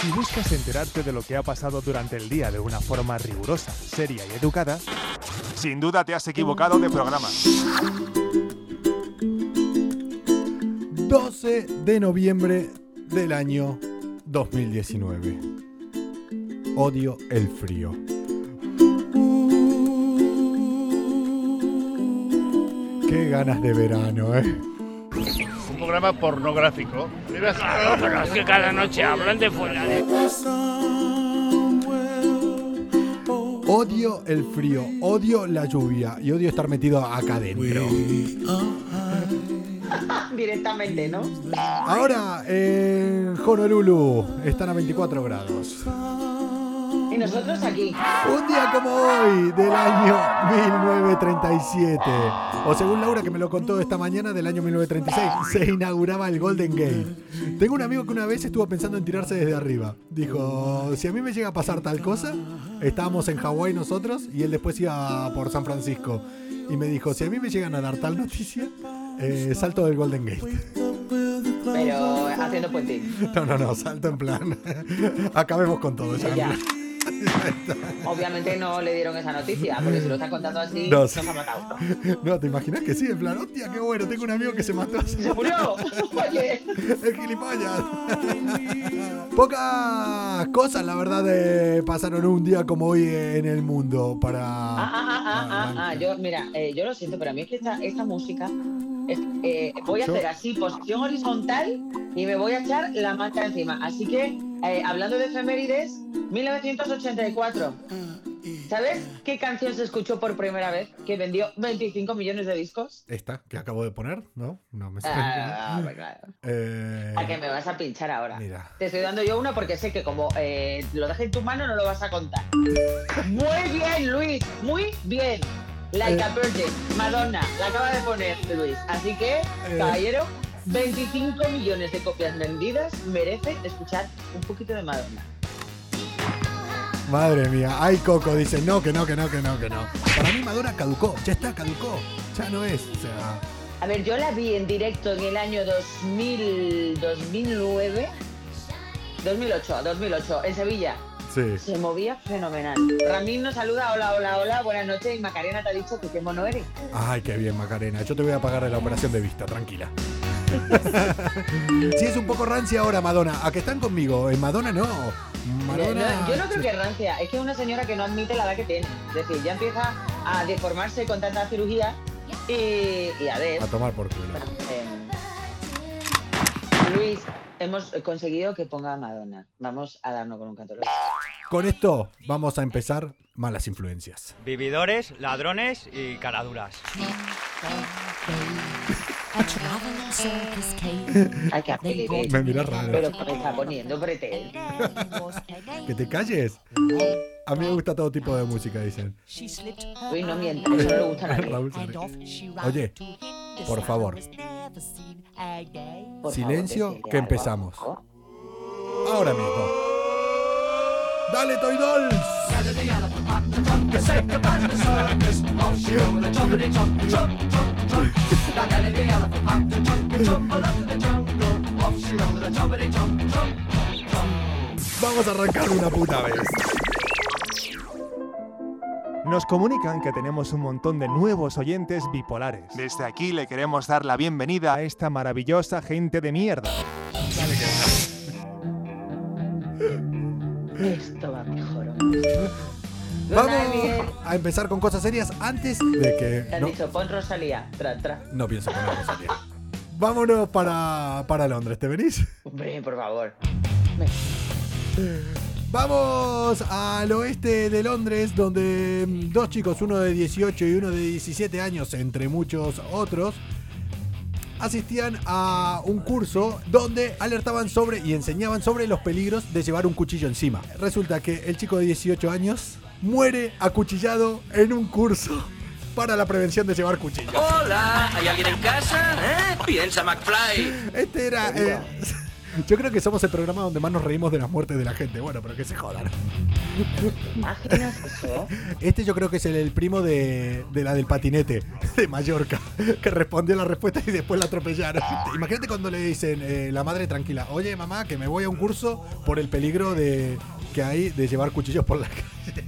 Si buscas enterarte de lo que ha pasado durante el día de una forma rigurosa, seria y educada, sin duda te has equivocado de programa. 12 de noviembre del año 2019. Odio el frío. Qué ganas de verano, ¿eh? Programa pornográfico. Mira, Pero es que cada noche hablan de fuera de... Odio el frío, odio la lluvia y odio estar metido acá adentro. Directamente, ¿no? Ahora en Honolulu están a 24 grados. Y nosotros aquí. Un día como hoy del año 1937, o según Laura que me lo contó esta mañana del año 1936, se inauguraba el Golden Gate. Tengo un amigo que una vez estuvo pensando en tirarse desde arriba. Dijo, si a mí me llega a pasar tal cosa, estábamos en Hawái nosotros y él después iba por San Francisco. Y me dijo, si a mí me llegan a dar tal noticia, eh, salto del Golden Gate. Pero haciendo puenting. No, no, no, salto en plan. Acabemos con todo ya. Ya. Obviamente no le dieron esa noticia, porque si lo están contando así, No, nos ha matado. No, ¿te imaginas que sí? En plan, hostia, qué bueno, tengo un amigo que se mató así. ¡Se murió! Oye, El gilipollas. Pocas cosas, la verdad, eh, pasaron un día como hoy en el mundo para. ah, ah, ah, ah, ah, ah, yo, mira, eh, yo lo siento, pero a mí es que esta, esta música, eh, voy a hacer así, posición horizontal, y me voy a echar la manta encima. Así que, eh, hablando de efemérides, 1984. ¿Sabes qué canción se escuchó por primera vez? Que vendió 25 millones de discos. Esta que acabo de poner, ¿no? No me. Ah, pues claro. Eh, ¿A qué me vas a pinchar ahora? Mira. Te estoy dando yo una porque sé que como eh, lo dejes en tu mano no lo vas a contar. Muy bien, Luis, muy bien. Like Eh. a Virgin, Madonna, la acaba de poner Luis. Así que, Eh. caballero, 25 millones de copias vendidas merece escuchar un poquito de Madonna. Madre mía. Ay, Coco dice, no, que no, que no, que no, que no. Para mí Madonna caducó, ya está, caducó. Ya no es. O sea, A ver, yo la vi en directo en el año 2000, 2009, 2008, 2008, en Sevilla. Sí. Se movía fenomenal. Ramín nos saluda, hola, hola, hola, buenas noches. Y Macarena te ha dicho que qué mono eres. Ay, qué bien, Macarena. Yo te voy a pagar la operación de vista, tranquila. sí, es un poco rancia ahora, Madonna. ¿A que están conmigo? En Madonna no. Madonna. No, yo no creo que es rancia, es que es una señora que no admite la edad que tiene. Es decir, ya empieza a deformarse con tanta cirugía y, y a ver. A tomar por culo. eh, Luis, hemos conseguido que ponga a Madonna. Vamos a darnos con un canto. Con esto vamos a empezar malas influencias. Vividores, ladrones y caraduras. Hay que aprender. Me miras raro. Pero me está poniendo pretel. Que te calles. A mí me gusta todo tipo de música, dicen. Luis, no mientas, eso no le gusta a nadie. Raúl. Oye, por favor, Por Silencio, favor, que algo. empezamos. ahora mismo. ¡Dale, Toy Dolls! Vamos a arrancar una puta vez. Nos comunican que tenemos un montón de nuevos oyentes bipolares. Desde aquí le queremos dar la bienvenida a esta maravillosa gente de mierda. Esto va mejor. Vamos a empezar con cosas serias antes de que... Te No, dicho, pon Rosalía. Tra, tra. no pienso poner Rosalía. Vámonos para, para Londres, ¿te venís? Hombre, por favor. Vamos al oeste de Londres, donde mm, dos chicos, uno de 18 y uno de 17 años, entre muchos otros, asistían a un curso donde alertaban sobre y enseñaban sobre los peligros de llevar un cuchillo encima. Resulta que el chico de 18 años muere acuchillado en un curso para la prevención de llevar cuchillos. Hola, ¿hay alguien en casa? ¿Eh? Piensa McFly. Este era. eh, Yo creo que somos el programa donde más nos reímos de las muertes de la gente. Bueno, pero que se jodan. ¿Imaginas eso? Este yo creo que es el, el primo de, de la del patinete de Mallorca, que respondió la respuesta y después la atropellaron. Imagínate cuando le dicen eh, la madre tranquila, oye mamá, que me voy a un curso por el peligro de que hay de llevar cuchillos por la calle.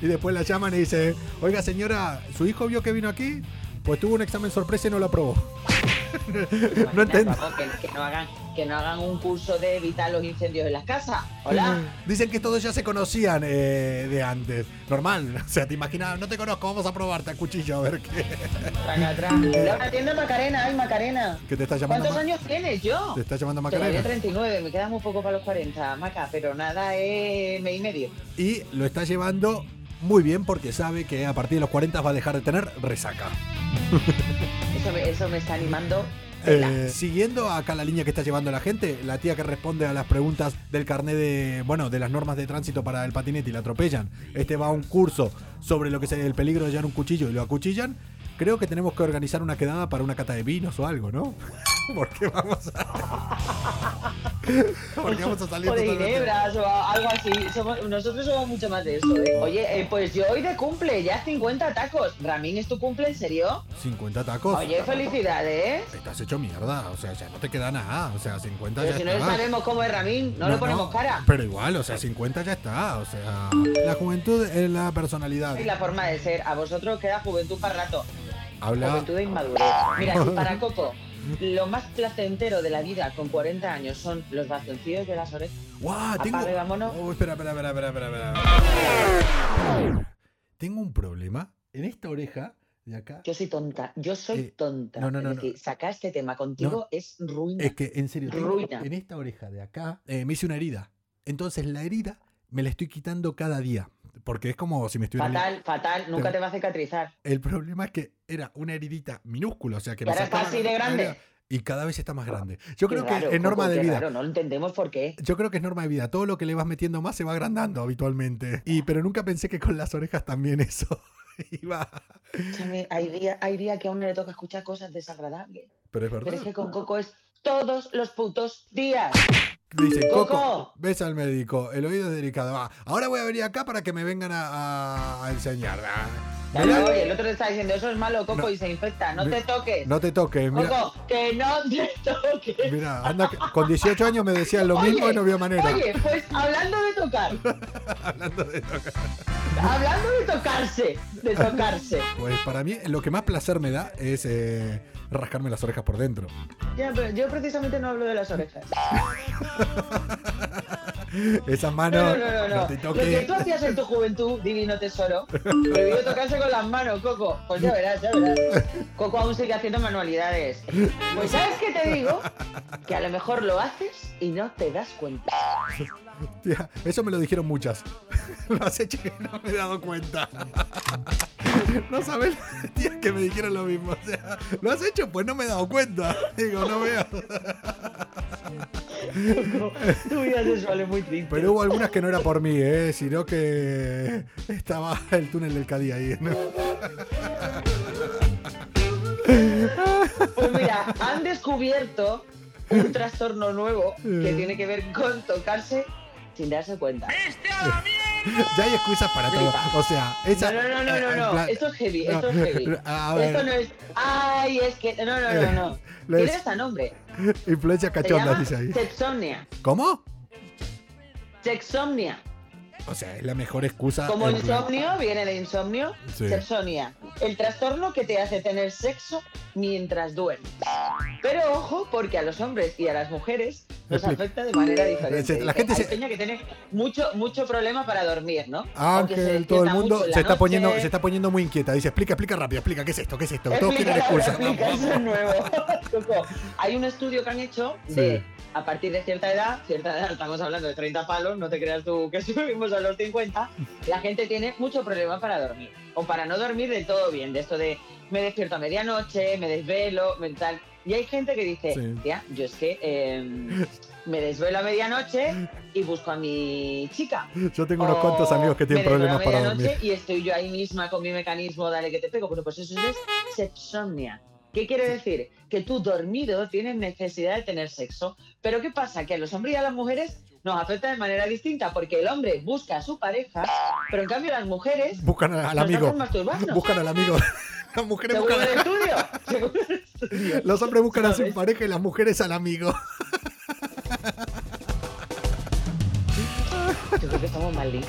Y después la llaman y dice, oiga señora, ¿su hijo vio que vino aquí? Pues tuvo un examen sorpresa y no lo aprobó. no entiendo. Que no hagan, que no hagan un curso de evitar los incendios en las casas. Hola. Dicen que todos ya se conocían eh, de antes. Normal. O sea, te imaginas, no te conozco, vamos a probarte a cuchillo a ver qué. La atienda Macarena, ay Macarena. qué te está llamando. ¿Cuántos años tienes yo? ¿Te está llamando Todavía Macarena? 39, me queda muy poco para los 40, Maca, pero nada es mes y medio. Y lo está llevando muy bien porque sabe que a partir de los 40 va a dejar de tener resaca. Eso me, eso me está animando. Eh, siguiendo acá la línea que está llevando la gente, la tía que responde a las preguntas del carnet de, bueno, de las normas de tránsito para el patinete y la atropellan. Este va a un curso sobre lo que es el peligro de llevar un cuchillo y lo acuchillan. Creo que tenemos que organizar una quedada para una cata de vinos o algo, ¿no? Porque vamos a. Porque vamos a salir O de ginebras o algo así. Somos- nosotros somos mucho más de eso. ¿eh? Oye, eh, pues yo hoy de cumple, ya 50 tacos. Ramín, ¿es tu cumple en serio? 50 tacos. Oye, felicidades. Estás hecho mierda, o sea, ya no te queda nada, o sea, 50 Pero ya si no está. sabemos cómo es Ramín, no, le ponemos cara. Pero igual, o sea, 50 ya está, o sea, la juventud es la personalidad. Y la forma de ser. A vosotros queda juventud para rato. Habla Juventud de inmadurez. Mira, para Coco, lo más placentero de la vida con 40 años son los bastoncillos de las orejas. ¡Guau! Tengo... Apague, vámonos. Oh, espera, espera, espera, espera, espera. Tengo un problema en esta oreja de acá. Yo soy tonta, yo soy Eh, tonta. no, no, no, es decir, sacar este tema contigo es ruina. Es que, en serio, Ruina. en esta oreja de acá eh, me hice una herida. Entonces, la herida me la estoy quitando cada día. Porque es como si me estuviera... Fatal, fatal, nunca Pero- te va a cicatrizar. El problema es que era una heridita minúscula, o sea que está sacaba así de grande. Y cada vez está más grande. Yo Qué creo raro, que es norma de vida. raro, no lo entendemos por qué. Yo creo que es norma de vida. Todo lo que le vas metiendo más se va agrandando habitualmente. Y pero nunca pensé que con las orejas también eso iba. Escúchame, hay días hay día que a uno le toca escuchar cosas desagradables. Pero es verdad. Pero es que con Coco es todos los putos días. Dice, Coco, Coco. ves al médico, el oído es delicado. Va, ahora voy a venir acá para que me vengan a, enseñar. Va. Oye, el otro te está diciendo, eso es malo, Coco, No. y se infecta. No te toques. no te toques, mira. Coco, que no te toques. Mira, anda, con 18 años me decían lo mismo y no vio manera. Oye, pues hablando de tocar, Hablando de tocar. hablando de tocarse, de tocarse. Pues para mí lo que más placer me da es eh, rascarme las orejas por dentro. Ya, pero yo precisamente no hablo de las orejas. Esas No, manos, no, no, no. te Lo que tú hacías en tu juventud, divino tesoro, prohibido tocarse con las manos, Coco. Pues ya verás, ya verás. Coco aún sigue haciendo manualidades. Pues ¿sabes qué te digo? Que a lo mejor lo haces y no te das cuenta. Tía, eso me lo dijeron muchas. Lo has hecho y no me he dado cuenta. No sabes, tía, que me dijeron lo mismo. O sea, ¿lo has hecho? Pues no me he dado cuenta. Digo, no veo. Tu vida sexual muy triste. Pero hubo algunas que no era por mí, ¿eh? Sino que estaba el túnel del Cadí ahí. ¿no? Pues mira, han descubierto un trastorno nuevo que tiene que ver con tocarse sin darse cuenta. Ya hay excusas para todo. O sea, esa. No, no, no, no, no, no. plan- Esto es heavy, esto es No, heavy. a ver. Esto no es. Ay, es que. No, no, no, no. Tiene es- hasta nombre. Influencia cachonda, dice ahí. sexomnia. ¿Cómo? Sexomnia. O sea, es la mejor excusa. Como insomnio, viene de insomnio. Sí. Sexomnia. El trastorno que te hace tener sexo mientras duermes. Pero ojo, porque a los hombres y a las mujeres nos afecta de manera diferente. La gente Hay se- peña que tiene mucho, mucho problema para dormir, ¿no? Ángel, todo el mundo se está noche. poniendo, se está poniendo muy inquieta. Dice, explica, explica rápido, explica, ¿qué es esto? ¿Qué es esto? Todos quieren Explica, excusa. explica, eso es nuevo. Coco, Hay un estudio que han hecho de Sí. a partir de cierta edad, cierta edad, estamos hablando de 30 palos, no te creas tú que subimos a los 50, la gente tiene mucho problema para dormir. O para no dormir del todo bien, de esto de me despierto a medianoche, me desvelo, mental. Y hay gente que dice, Sí. tía, yo es que eh, me desvelo a medianoche y busco a mi chica. Yo tengo unos O cuantos amigos que tienen problemas para dormir. Y estoy yo ahí misma con mi mecanismo, dale que te pego. Bueno, pues eso es sexomnia. ¿Qué quiere decir? Que tú dormido tienes necesidad de tener sexo. Pero ¿qué pasa? Que a los hombres y a las mujeres nos afecta de manera distinta, porque el hombre busca a su pareja, pero en cambio las mujeres Buscan al amigo. Buscan al amigo. Las mujeres buscan estudio. Estudio. Los hombres buscan a su pareja y las mujeres al amigo. Yo creo que estamos malditos.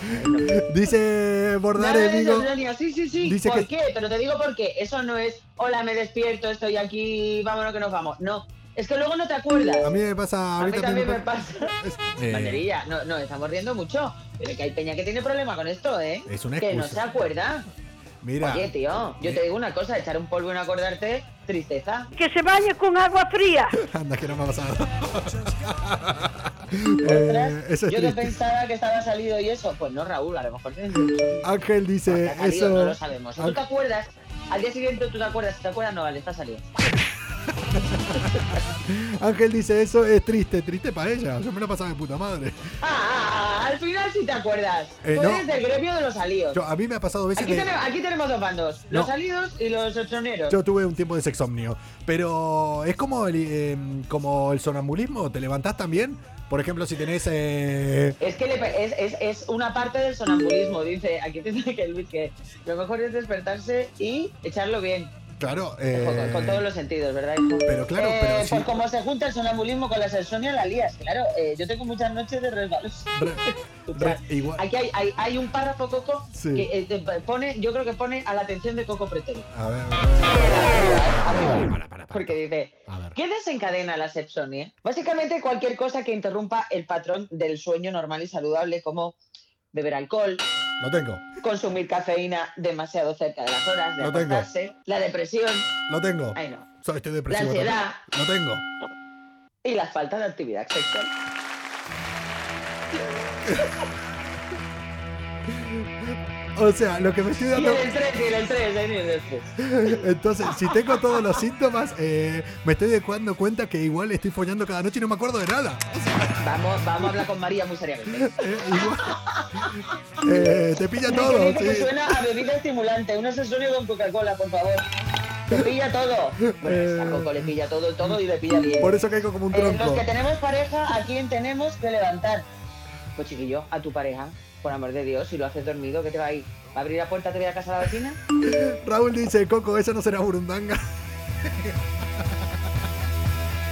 Dice Bordar, Nada de amigo. eso, Sonia, Sí, sí, sí. Dice ¿Por que- qué? Pero te digo por qué. Eso no es, hola, me despierto, estoy aquí, vámonos que nos vamos. No. Es que luego no te acuerdas. A mí me pasa. A mí también me me pasa. Eh, Banderilla, no, no, estamos riendo mucho. Pero que hay peña que tiene problema con esto, ¿eh? Es una Que no se acuerda. Mira, Oye, tío, yo te digo una cosa, echar un polvo y no acordarte, tristeza. Que se bañe con agua fría. anda que no me ha pasado. Eh, eso es yo que triste. pensaba que estaba salido y eso, pues no, Raúl, a lo mejor Ángel dice salido, eso. no lo sabemos. Si tú te acuerdas, al día siguiente tú te acuerdas, si te acuerdas, no vale, está salido. Ángel dice eso es triste, triste para ella. Yo me lo pasaba de puta madre. Ah, ah, al final sí te acuerdas. Eh, tú no. eres del gremio de los salidos. Yo- a mí me ha pasado veces Aquí, que tenemos, aquí tenemos dos bandos, los No. salidos y los ochoneros. yo tuve un tiempo de sexomnio. Pero es como el, eh, como el sonambulismo. ¿Te levantás también? Por ejemplo, si tenés. eh, Es que le- es, es, es una parte del sonambulismo, dice. Aquí te dice que Luis que lo mejor es despertarse y echarlo bien. Claro. Con, eh, con todos los sentidos, ¿verdad, hijo? pero claro, Eh, pero sí. Pues como se junta el sonambulismo con la sexonia, la lías. Claro, eh, yo tengo muchas noches de resbalos. re- re- igual. Aquí hay, hay, hay un párrafo, Coco, Sí. que eh, te pone, yo creo que pone a la atención de Coco Pretero. A ver, Arriba, para, para, para. Porque dice. ¿qué desencadena la sepsonia? Básicamente cualquier cosa que interrumpa el patrón del sueño normal y saludable, como beber alcohol, Lo tengo, consumir cafeína demasiado cerca de las horas de Lo tengo. acostarse, la depresión, lo tengo. ay no, Soy, estoy la depresivo. ansiedad. Lo tengo. y la falta de actividad sexual. O sea, lo que me estoy dando. en el 3, y en el 3, en el 3. Entonces, si tengo todos los síntomas, eh, me estoy dando cuenta que igual estoy follando cada noche y no me acuerdo de nada. O sea, Vamos, vamos a hablar con María muy seriamente. eh, igual. Eh, te pilla todo, sí. suena a bebida estimulante, un asesorio con Coca-Cola, por favor. Te pilla todo. Pues a Coco le pilla todo, todo y le pilla bien. Por eso caigo como un Eh, los tronco. que tenemos pareja, ¿a quién tenemos que levantar? Pues chiquillo, a tu pareja, por amor de Dios, si lo haces dormido, ¿qué te va a ir? ¿Va a abrir la puerta, te voy a casa a la vecina? Raúl dice, Coco, esa no será burundanga.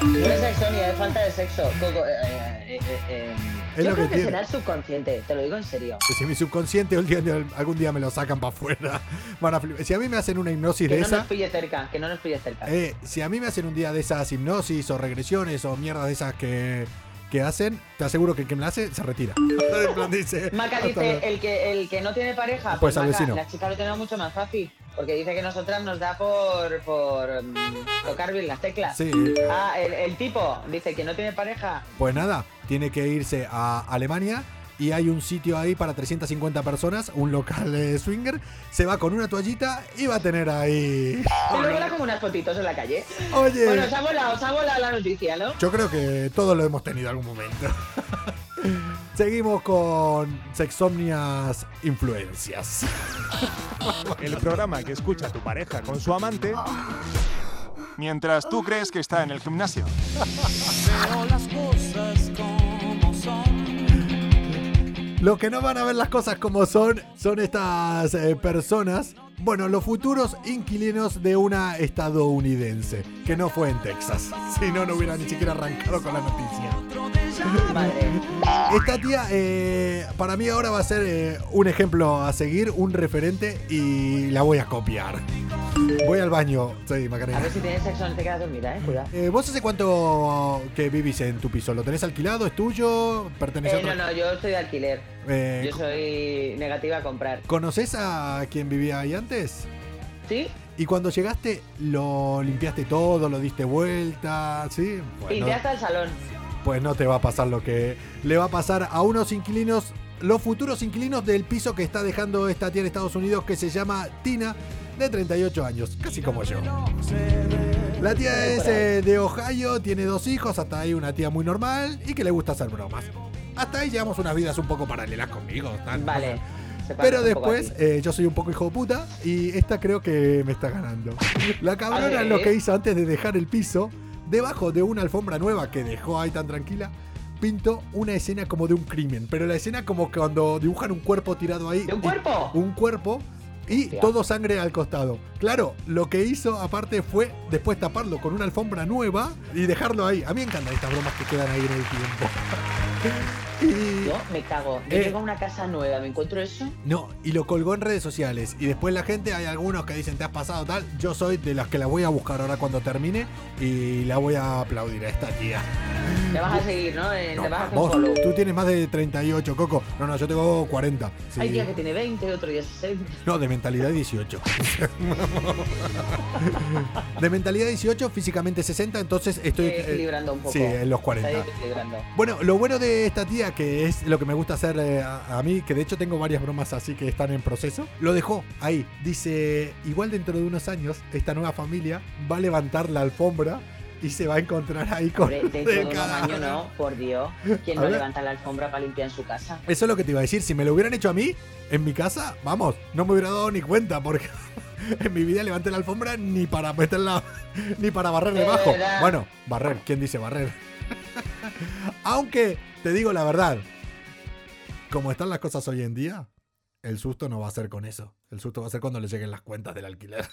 No es sexonia, es falta de sexo. Coco, eh, eh, eh, eh, Es yo lo creo que que, será el subconsciente, te lo digo en serio. Si mi subconsciente día- algún día me lo sacan para afuera, van a flipar. Si a mí me hacen una hipnosis Que de no esa, nos pille cerca, que no nos pille cerca. eh, si a mí me hacen un día de esas hipnosis o regresiones o mierdas de esas que, que hacen, te aseguro que el que me la hace se retira. En plan, dice, Maca dice, el que, el que no tiene pareja, Pues al Maca, vecino. las chicas lo tenemos mucho más fácil, porque dice que nosotras nos da por, por mm, tocar bien las teclas. Sí, Ah, el, el tipo dice que no tiene pareja, pues nada, tiene que irse a Alemania y hay un sitio ahí para 350 personas, un local de swinger. Se va con una toallita y va a tener ahí. luego da como unas fotitos en la calle. Oye, Bueno, se ha volado, se ha volado la noticia, ¿no? yo creo que todos lo hemos tenido en algún momento. Seguimos con Sexomnias Influencias. El programa que escucha tu pareja con su amante mientras tú crees que está en el gimnasio. Lo que no van a ver las cosas como son son estas eh, personas, bueno, los futuros inquilinos de una estadounidense, que no fue en Texas, si no, no hubiera ni siquiera arrancado con la noticia. Madre. Esta tía, eh, para mí ahora va a ser eh, un ejemplo a seguir, un referente y la voy a copiar. Voy al baño, A Macarena. ver si tienes sexo, no te quedas dormida, eh, cuidado. Eh, ¿Vos hace cuánto que vivís en tu piso? ¿Lo tenés alquilado? ¿Es tuyo? ¿Pertenece Eh, a no, no, yo estoy de alquiler. Eh, Yo soy negativa a comprar. ¿Conoces a quien vivía ahí antes? ¿Sí? Y cuando llegaste, lo limpiaste todo, lo diste vuelta, ¿sí? Bueno, hasta el salón. pues no te va a pasar lo que le va a pasar a unos inquilinos, los futuros inquilinos del piso que está dejando esta tía en Estados Unidos que se llama Tina, de 38 años, casi como yo. La tía es eh, de Ohio, tiene dos hijos, hasta ahí una tía muy normal y que le gusta hacer bromas. Hasta ahí llevamos unas vidas un poco paralelas conmigo. tal. Vale. Pero después eh, yo soy un poco hijo de puta y esta creo que me está ganando. La cabrona ver. lo que hizo antes de dejar el piso, debajo de una alfombra nueva que dejó ahí tan tranquila, pintó una escena como de un crimen. Pero la escena como cuando dibujan un cuerpo tirado ahí. ¿De un cuerpo? un cuerpo y Hostia. todo sangre al costado. Claro, lo que hizo aparte fue después taparlo con una alfombra nueva y dejarlo ahí. A mí me encantan estas bromas que quedan ahí en el tiempo. y, Yo me cago. Yo Eh. llego a una casa nueva, me encuentro eso. no, y lo colgó en redes sociales. Y después la gente, hay algunos que dicen, te has pasado tal. Yo soy de las que la voy a buscar ahora cuando termine y la voy a aplaudir a esta tía. Te vas a seguir, ¿no? Eh, No, te vas a hacer vos, follow. tú tienes más de 38, Coco. No, no, yo tengo 40. Sí. Hay días que tiene 20, otro día 60. No, de mentalidad 18. de mentalidad 18, físicamente 60, entonces estoy... Estoy eh, equilibrando un poco. Sí, en los Está 40. equilibrando. Bueno, lo bueno de esta tía, que es lo que me gusta hacer eh, a, a mí, que de hecho tengo varias bromas así que están en proceso, lo dejó ahí. Dice, igual dentro de unos años, esta nueva familia va a levantar la alfombra y se va a encontrar ahí con... De unos cadáver. años no, por Dios. ¿Quién no levanta la alfombra para limpiar en su casa? Eso es lo que te iba a decir. Si me lo hubieran hecho a mí, en mi casa, vamos, no me hubiera dado ni cuenta, porque en mi vida levanté la alfombra ni para meterla, ni para barrer De debajo. Bueno, barrer, ¿quién dice barrer? Aunque, te digo la verdad, como están las cosas hoy en día, el susto no va a ser con eso. El susto va a ser cuando le lleguen las cuentas del alquiler.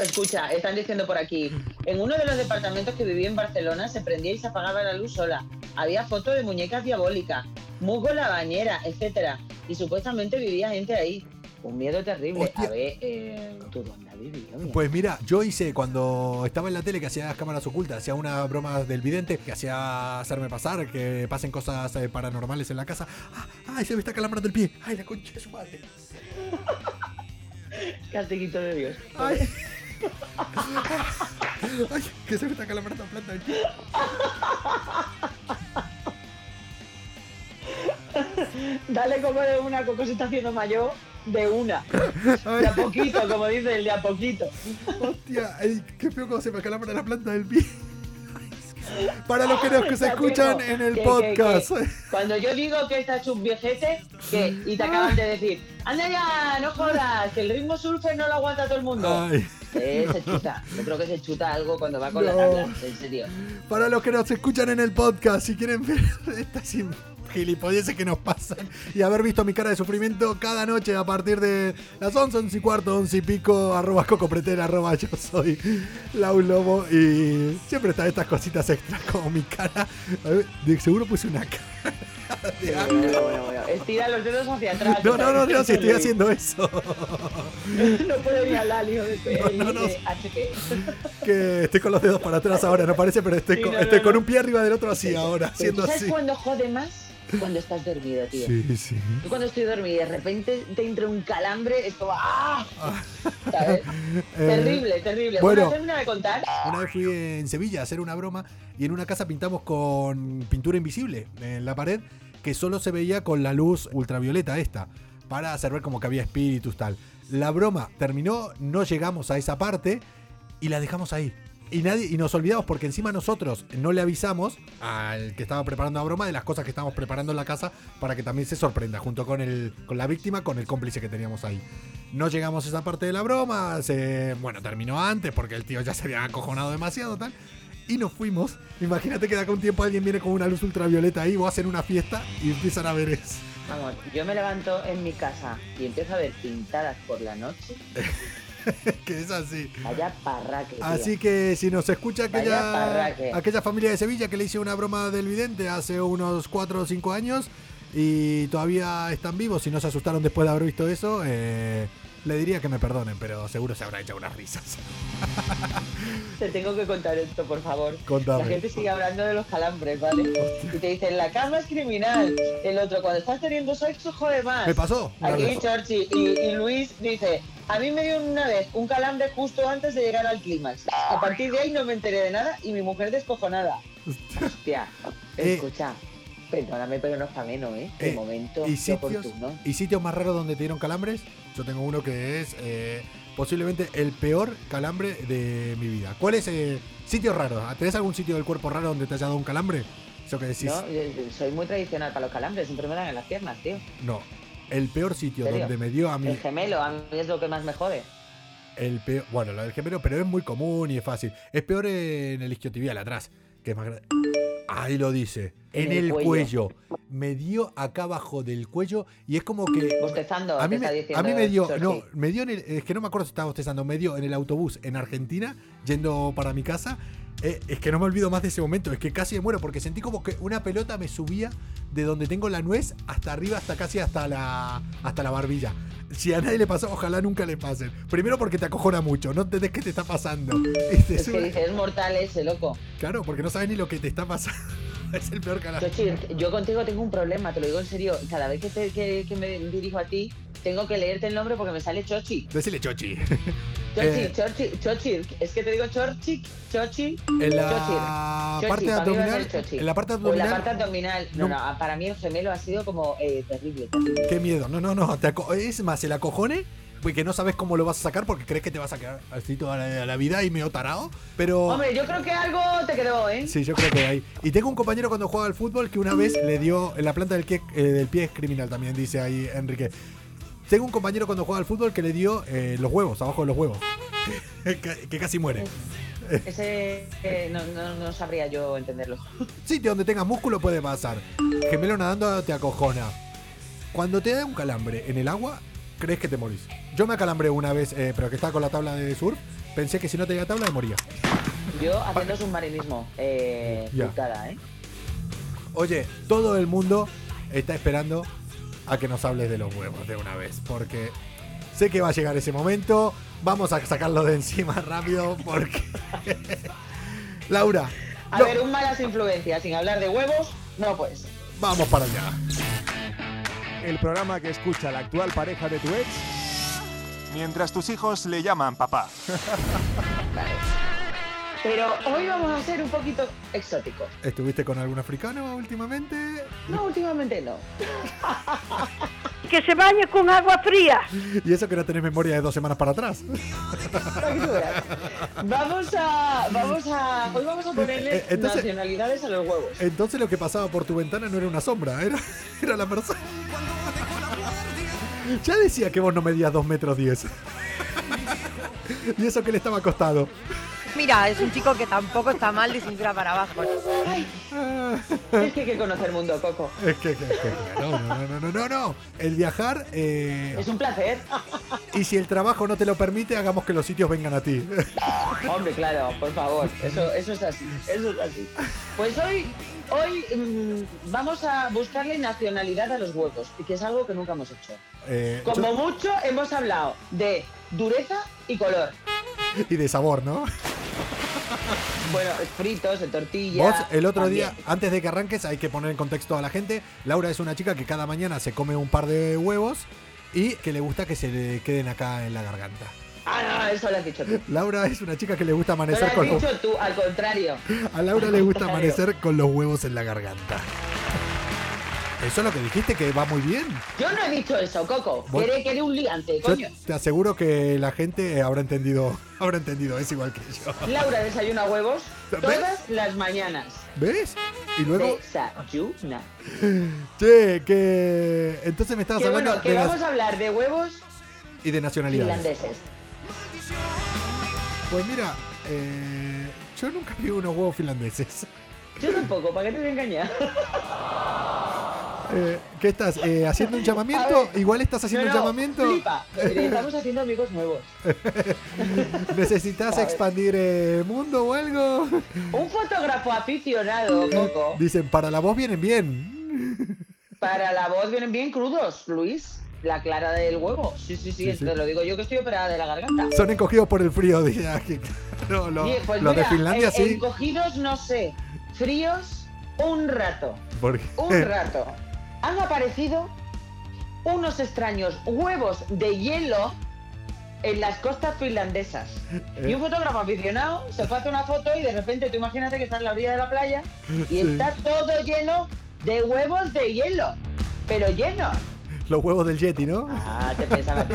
Escucha, están diciendo por aquí. En uno de los departamentos que viví en Barcelona se prendía y se apagaba la luz sola. Había fotos de muñecas diabólicas, musgo en la bañera, etcétera. Y supuestamente vivía gente ahí. Un miedo terrible. Hostia. A ver, eh, ¿tú dónde has vivido? mía? Pues mira, yo hice cuando estaba en la tele que hacía las cámaras ocultas, hacía una broma del vidente que hacía hacerme pasar, que pasen cosas eh, paranormales en la casa. ¡Ah! ¡Ay, se me está calambrando el pie! ¡Ay, la concha de su madre! Castiguito de Dios. ¡Ay! ¡Ay! Que se me está calambrando la planta del pie. Dale como de una, Coco se está haciendo mayor, de una. De a poquito, como dice el de a poquito. ¡Hostia! Ay, ¡Qué feo cuando se me calambra la planta del pie! Para los que nos que se escuchan en el Que- podcast. que Cuando yo digo que estás un viejete, que y te acaban de decir, anda ya, no jodas, que el ritmo surfer no lo aguanta todo el mundo. Ay. Eh, se chuta. Yo creo que se chuta algo cuando va con la No. tabla, en serio. Para los que nos escuchan en el podcast, si quieren ver estas im- gilipolleces que nos pasan y haber visto mi cara de sufrimiento cada noche a partir de las 11, 11 y cuarto, 11 y pico, arroba cocopretera, arroba yo soy Lau Lobo y siempre están estas cositas extras como mi cara. De seguro puse una cara de. Estira los dedos hacia atrás. No, no, no, no, si estoy haciendo eso. No puedo ni hablar, hijo de No, no. Que estoy con los dedos para atrás ahora, no parece, pero estoy, Sí, con, estoy con un pie arriba del otro así ahora, haciendo ¿tú ¿Sabes así. cuándo jode más? Cuando estás dormido, tío. Sí, sí. Yo cuando estoy dormida y de repente te entra un calambre, es como ¡ah! ¿Sabes? Eh, terrible, terrible. bueno. Bueno, de contar. Una vez fui en Sevilla a hacer una broma y en una casa pintamos con pintura invisible en la pared que solo se veía con la luz ultravioleta esta para hacer ver como que había espíritus tal. La broma terminó, no llegamos a esa parte y la dejamos ahí. Y, nadie, y nos olvidamos porque encima nosotros no le avisamos al que estaba preparando la broma de las cosas que estábamos preparando en la casa para que también se sorprenda junto con, el, con la víctima, con el cómplice que teníamos ahí. No llegamos a esa parte de la broma, se, bueno, terminó antes porque el tío ya se había acojonado demasiado tal. Y nos fuimos. Imagínate que de acá un tiempo alguien viene con una luz ultravioleta ahí, vos hacen una fiesta y empiezan a ver eso. Vamos, yo me levanto en mi casa y empiezo a ver pintadas por la noche. que es así. Vaya parraque. tío. Así que si nos escucha aquella, aquella familia de Sevilla que le hice una broma del vidente hace unos 4 o 5 años y todavía están vivos y no se asustaron después de haber visto eso, eh, le diría que me perdonen, pero seguro se habrá hecho unas risas. Te tengo que contar esto, por favor. Contame. La gente sigue hablando de los calambres, ¿vale? Y te dicen, la cama es criminal. El otro, cuando estás teniendo sexo, jode más. Me pasó. Aquí. Chorchi y, y Luis dice, a mí me dio una vez un calambre justo antes de llegar al clímax. A partir de ahí no me enteré de nada y mi mujer descojonada. Hostia, Eh, escucha, perdóname, pero no está menos, ¿eh? De Eh, momento, y sitios, y sitios más raros donde te dieron calambres. Yo tengo uno que es eh, posiblemente el peor calambre de mi vida. ¿Cuál es eh, sitio raro? ¿Tenés algún sitio del cuerpo raro donde te haya dado un calambre? Eso que decís. No, yo- yo soy muy tradicional para los calambres, siempre me dan en las piernas, tío. No. el peor sitio donde me dio a mí El gemelo, a mí es lo que más me jode. el peor, bueno, lo del gemelo, pero es muy común y es fácil. Es peor en el isquiotibial atrás, que es más grande. Ahí lo dice. En, En el el cuello. cuello. Me dio acá abajo del cuello y es como que Bostezando, a mí, me, a mí me dio, no, me dio en el, es que no me acuerdo si estaba bostezando, me dio en el autobús en Argentina, yendo para mi casa. Eh, es que no me olvido más de ese momento, es que casi me muero porque sentí como que una pelota me subía de donde tengo la nuez hasta arriba, hasta casi hasta la, hasta la barbilla. Si a nadie le pasó, ojalá nunca le pasen. Primero porque te acojona mucho, no entendés qué te está pasando. Es que es mortal ese, loco. Claro, porque no sabes ni lo que te está pasando. es el peor carajo. Chochi, yo contigo tengo un problema, te lo digo en serio. Cada vez que, te- que- que me dirijo a ti, tengo que leerte el nombre porque me sale Chochi. Decile chochi. Chochi, Eh. Es que te digo Chorchi, Chochi. En la parte abdominal. En la parte O en abdominal. la parte abdominal. No, No. no, para mí el gemelo ha sido como eh, terrible, terrible. Qué miedo. No, no, no. es más, el acojone. Porque no sabes cómo lo vas a sacar porque crees que te vas a quedar así toda la, la vida y medio tarado. Pero. Hombre, yo creo que algo te quedó, ¿eh? Sí, yo creo que hay. Y tengo un compañero cuando juega al fútbol que una vez le dio en la planta del, pie- eh, del pie es criminal también, dice ahí Enrique. Tengo un compañero cuando juega al fútbol que le dio eh, los huevos, abajo de los huevos. que, que casi muere. Ese eh, no, no, no sabría yo entenderlo. Sitio donde tengas músculo puede pasar. Gemelo nadando te acojona. Cuando te da un calambre en el agua, crees que te morís. Yo me acalambré una vez, eh, pero que estaba con la tabla de surf. Pensé que si no tenía tabla me moría. Yo haciendo submarinismo, eh, Ya. putada, ¿eh? Oye, todo el mundo está esperando a que nos hables de los huevos de una vez, porque sé que va a llegar ese momento. Vamos a sacarlo de encima rápido, porque. Laura, A no, ver, un malas influencias sin hablar de huevos, no pues. vamos para allá. El programa que escucha la actual pareja de tu ex mientras tus hijos le llaman papá. Vale. Pero hoy vamos a ser un poquito exóticos. ¿Estuviste con algún africano últimamente? No, últimamente no. Que se bañe con agua fría. Y eso que no tenés memoria de dos semanas para atrás. Vamos a, vamos a, hoy vamos a ponerle Eh, entonces- nacionalidades a los huevos. Entonces lo que pasaba por tu ventana no era una sombra, era, era la persona. Ya decía que vos no medías 2 metros 10. Y eso que le estaba acostado. Mira, es un chico que tampoco está mal de cintura para abajo. Es que hay que conocer el mundo, Coco. Es que, que- que- no, no, no, no, no, no. El viajar, eh, Es un placer. y si el trabajo no te lo permite, hagamos que los sitios vengan a ti. Hombre, claro, por favor. Eso, eso es así. Eso es así. Pues hoy, hoy mm, vamos a buscarle nacionalidad a los huevos, que es algo que nunca hemos hecho. Eh, Como yo- mucho hemos hablado de dureza y color. y de sabor, ¿no? Bueno, fritos, de tortilla. Vos, el otro también. día, antes de que arranques, hay que poner en contexto a la gente. Laura es una chica que cada mañana se come un par de huevos y que le gusta que se le queden acá en la garganta. Ah, no, eso lo has dicho tú. Laura es una chica que le gusta No lo amanecer has con los... dicho tú, al contrario. A Laura le gusta amanecer con los huevos en la garganta. Eso es lo que dijiste, que va muy bien. Yo no he dicho eso, Coco. Vos- Quiere que eres un liante, Yo coño. te aseguro que la gente habrá entendido, habrá entendido, es igual que yo. Laura desayuna huevos ¿Ves? todas las mañanas. ¿Ves? Y luego, Desayuna. che, que entonces me estabas Que hablando bueno, que de vamos a hablar de huevos y de nacionalidades. finlandeses. Pues mira, eh, yo nunca vi unos huevos finlandeses. Yo tampoco, ¿para qué te voy a engañar? Eh, ¿Qué estás? eh, ¿Haciendo un llamamiento? ver. Igual estás haciendo No, un llamamiento. Flipa. Eh, Estamos haciendo amigos nuevos. ¿Necesitas expandir el mundo o algo? Un fotógrafo aficionado, Coco. Dicen, para la voz vienen bien. Para la voz vienen bien crudos, Luis. La clara del huevo. Sí, sí, sí, Sí, sí. te lo digo yo que estoy operada de la garganta. Son encogidos por el frío, aquí. No, lo- Bien, pues los de Finlandia eh, sí. Encogidos, no sé. Fríos, un rato. Porque- Un rato. Han aparecido unos extraños huevos de hielo en las costas finlandesas. Y un fotógrafo aficionado se fue a hacer una foto y de repente tú imagínate que está en la orilla de la playa y está todo lleno de huevos de hielo. Pero lleno. Los huevos del Yeti, ¿no? Ah, te pensaba.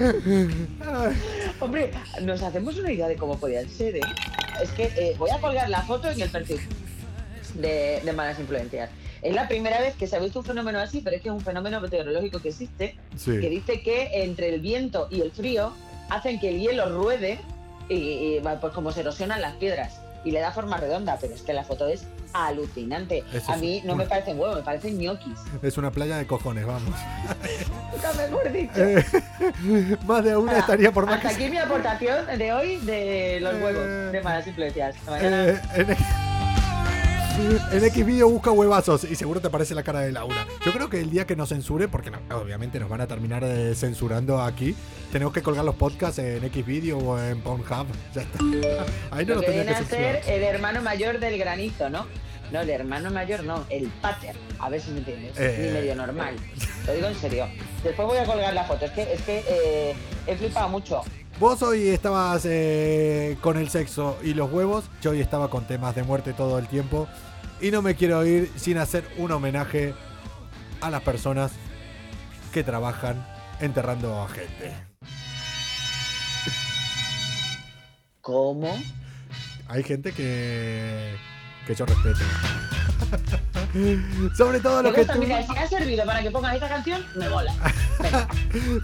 Hombre, nos hacemos una idea de cómo podían ser, ¿eh? Es que eh, voy a colgar la foto en el perfil de, de Malas Influencias. Es la primera vez que se ha visto un fenómeno así, pero es que es un fenómeno meteorológico que existe, Sí. que dice que entre el viento y el frío hacen que el hielo ruede y, y pues como se erosionan las piedras y le da forma redonda, pero es que la foto es alucinante. A mí no me parecen huevos, me parecen ñoquis. Es una playa de cojones, vamos. Nunca mejor dicho. Eh, más de una estaría por más Hasta que aquí mi aportación de hoy de los Eh, huevos de malas influencias. Mañana. Eh, en, en X video busca huevazos y seguro te aparece la cara de Laura. Yo creo que el día que nos censure, porque no- obviamente nos van a terminar eh, censurando aquí, tenemos que colgar los podcasts en X video o en Pornhub. Ya está. Ahí no Lo lo que viene que a ser el hermano mayor del granizo, ¿no? No, el hermano mayor no, el pater. A ver si me entiendes. Eh. Ni medio normal. Lo digo en serio. Después voy a colgar la foto. Es que, es que eh, he flipado mucho. Vos hoy estabas eh, con el sexo y los huevos. Yo hoy estaba con temas de muerte todo el tiempo. Y no me quiero ir sin hacer un homenaje a las personas que trabajan enterrando a gente. ¿Cómo? Hay gente que, que yo respeto. Sobre todo Me que tú... mira, si ha servido para que pongas esta canción, me mola.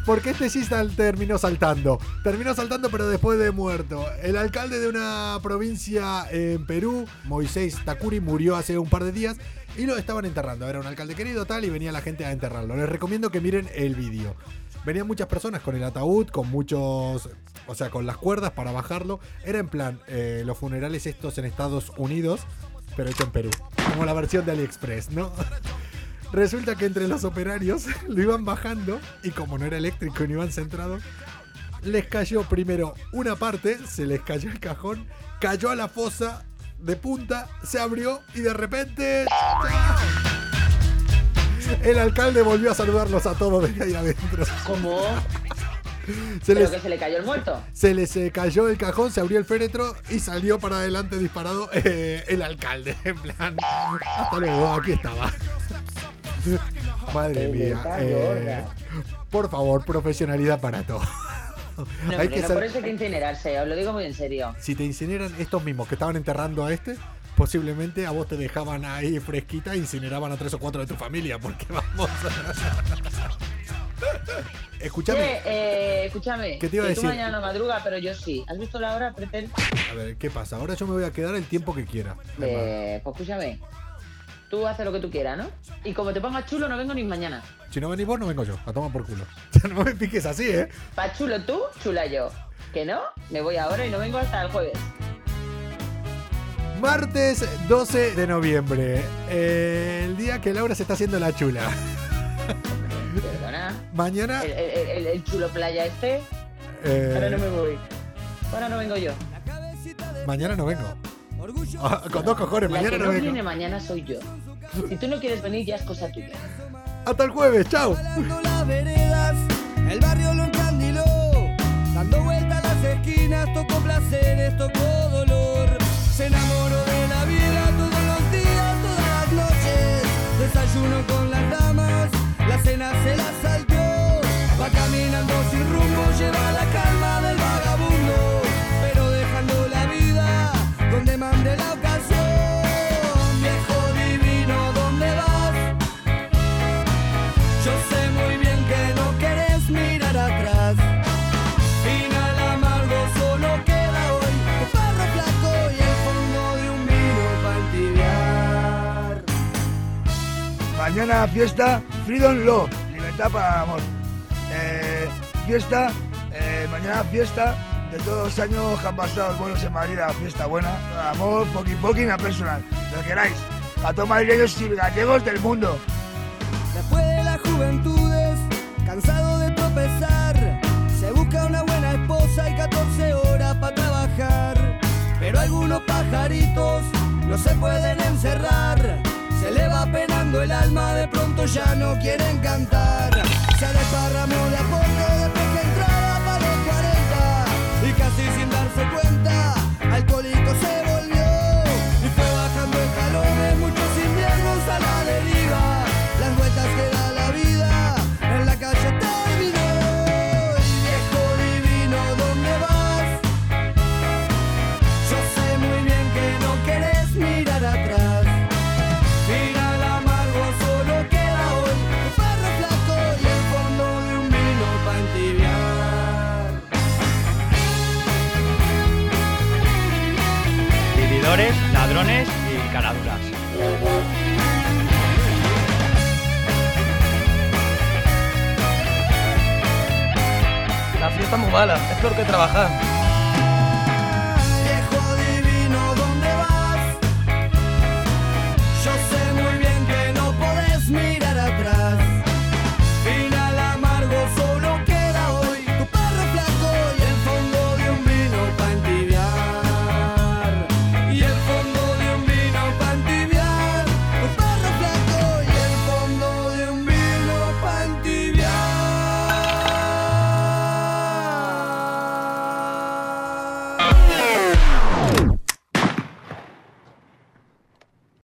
Porque este sí sal- terminó saltando. Terminó saltando pero después de muerto. El alcalde de una provincia en Perú, Moisés Takuri, murió hace un par de días y lo estaban enterrando. Era un alcalde querido tal y venía la gente a enterrarlo. Les recomiendo que miren el vídeo. Venían muchas personas con el ataúd, con muchos... O sea, con las cuerdas para bajarlo. Era en plan eh, los funerales estos en Estados Unidos, pero hecho en Perú. Como la versión de AliExpress, ¿no? Resulta que entre los operarios lo iban bajando y como no era eléctrico y no iban centrados, les cayó primero una parte, se les cayó el cajón, cayó a la fosa de punta, se abrió y de repente... ¡chao! El alcalde volvió a saludarlos a todos desde ahí adentro. ¿Cómo? Se ¿Pero les, que se le cayó el muerto? se les eh, cayó el cajón, se abrió el féretro y salió para adelante disparado eh, el alcalde. En plan, hasta luego, aquí estaba. Madre mía. eh, por favor, profesionalidad para todo. No, Hay hombre, que no, ser- por eso hay que incinerarse, os lo digo muy en serio. Si te incineran estos mismos que estaban enterrando a este, posiblemente a vos te dejaban ahí fresquita e incineraban a tres o cuatro de tu familia, porque vamos. Escúchame, Che, eh, escúchame. ¿Qué te iba a decir? Tú mañana no madruga, pero yo sí. ¿Has visto la hora, Pretel? a ver, ¿qué pasa? Ahora yo me voy a quedar el tiempo que quiera. De... Pues escúchame. Tú haces lo que tú quieras, ¿no? Y como te pongas chulo, no vengo ni mañana. Si no venís vos, no vengo yo. A tomar por culo. no me piques así, ¿eh? Pa' chulo tú, chula yo. Que no, me voy ahora y no vengo hasta el jueves. Martes 12 de noviembre. eh, el día que Laura se está haciendo la chula. Perdona. Mañana. El, el- el- el chulo playa este, eh, ahora no me voy. Ahora no vengo yo. mañana no vengo. Ah, con dos cojones, La mañana que no no vengo. viene mañana soy yo. Si tú no quieres venir, ya es cosa tuya. Hasta el jueves, chao. Parando las veredas, el barrio lo encandiló. Dando vueltas las esquinas, tocó placeres, tocó dolor. Se enamoró de la vida todos los días, todas las noches. Desayuno con las damas, la cena se la. Caminando sin rumbo, lleva la calma del vagabundo. Pero dejando la vida donde mande la ocasión. Viejo divino, ¿dónde vas? Yo sé muy bien que no querés mirar atrás. Final amargo solo queda hoy. Un perro flaco y el fondo de un vino para entibiar. Mañana fiesta Freedom Love, libertad para amor. Fiesta, eh, mañana fiesta de todos los años que han pasado buenos en Madrid, fiesta buena, amor, poqui poqui, a personal, lo que queráis, a todos madrileños y gallegos del mundo. Después de las juventudes, cansado de tropezar, se busca una buena esposa y 14 horas para trabajar. Pero algunos pajaritos no se pueden encerrar. Se le va penando el alma, de pronto ya no quieren cantar. Se desparramó de a poco darse cuenta, ladrones y caraduras. La fiesta es muy mala, es peor que trabajar.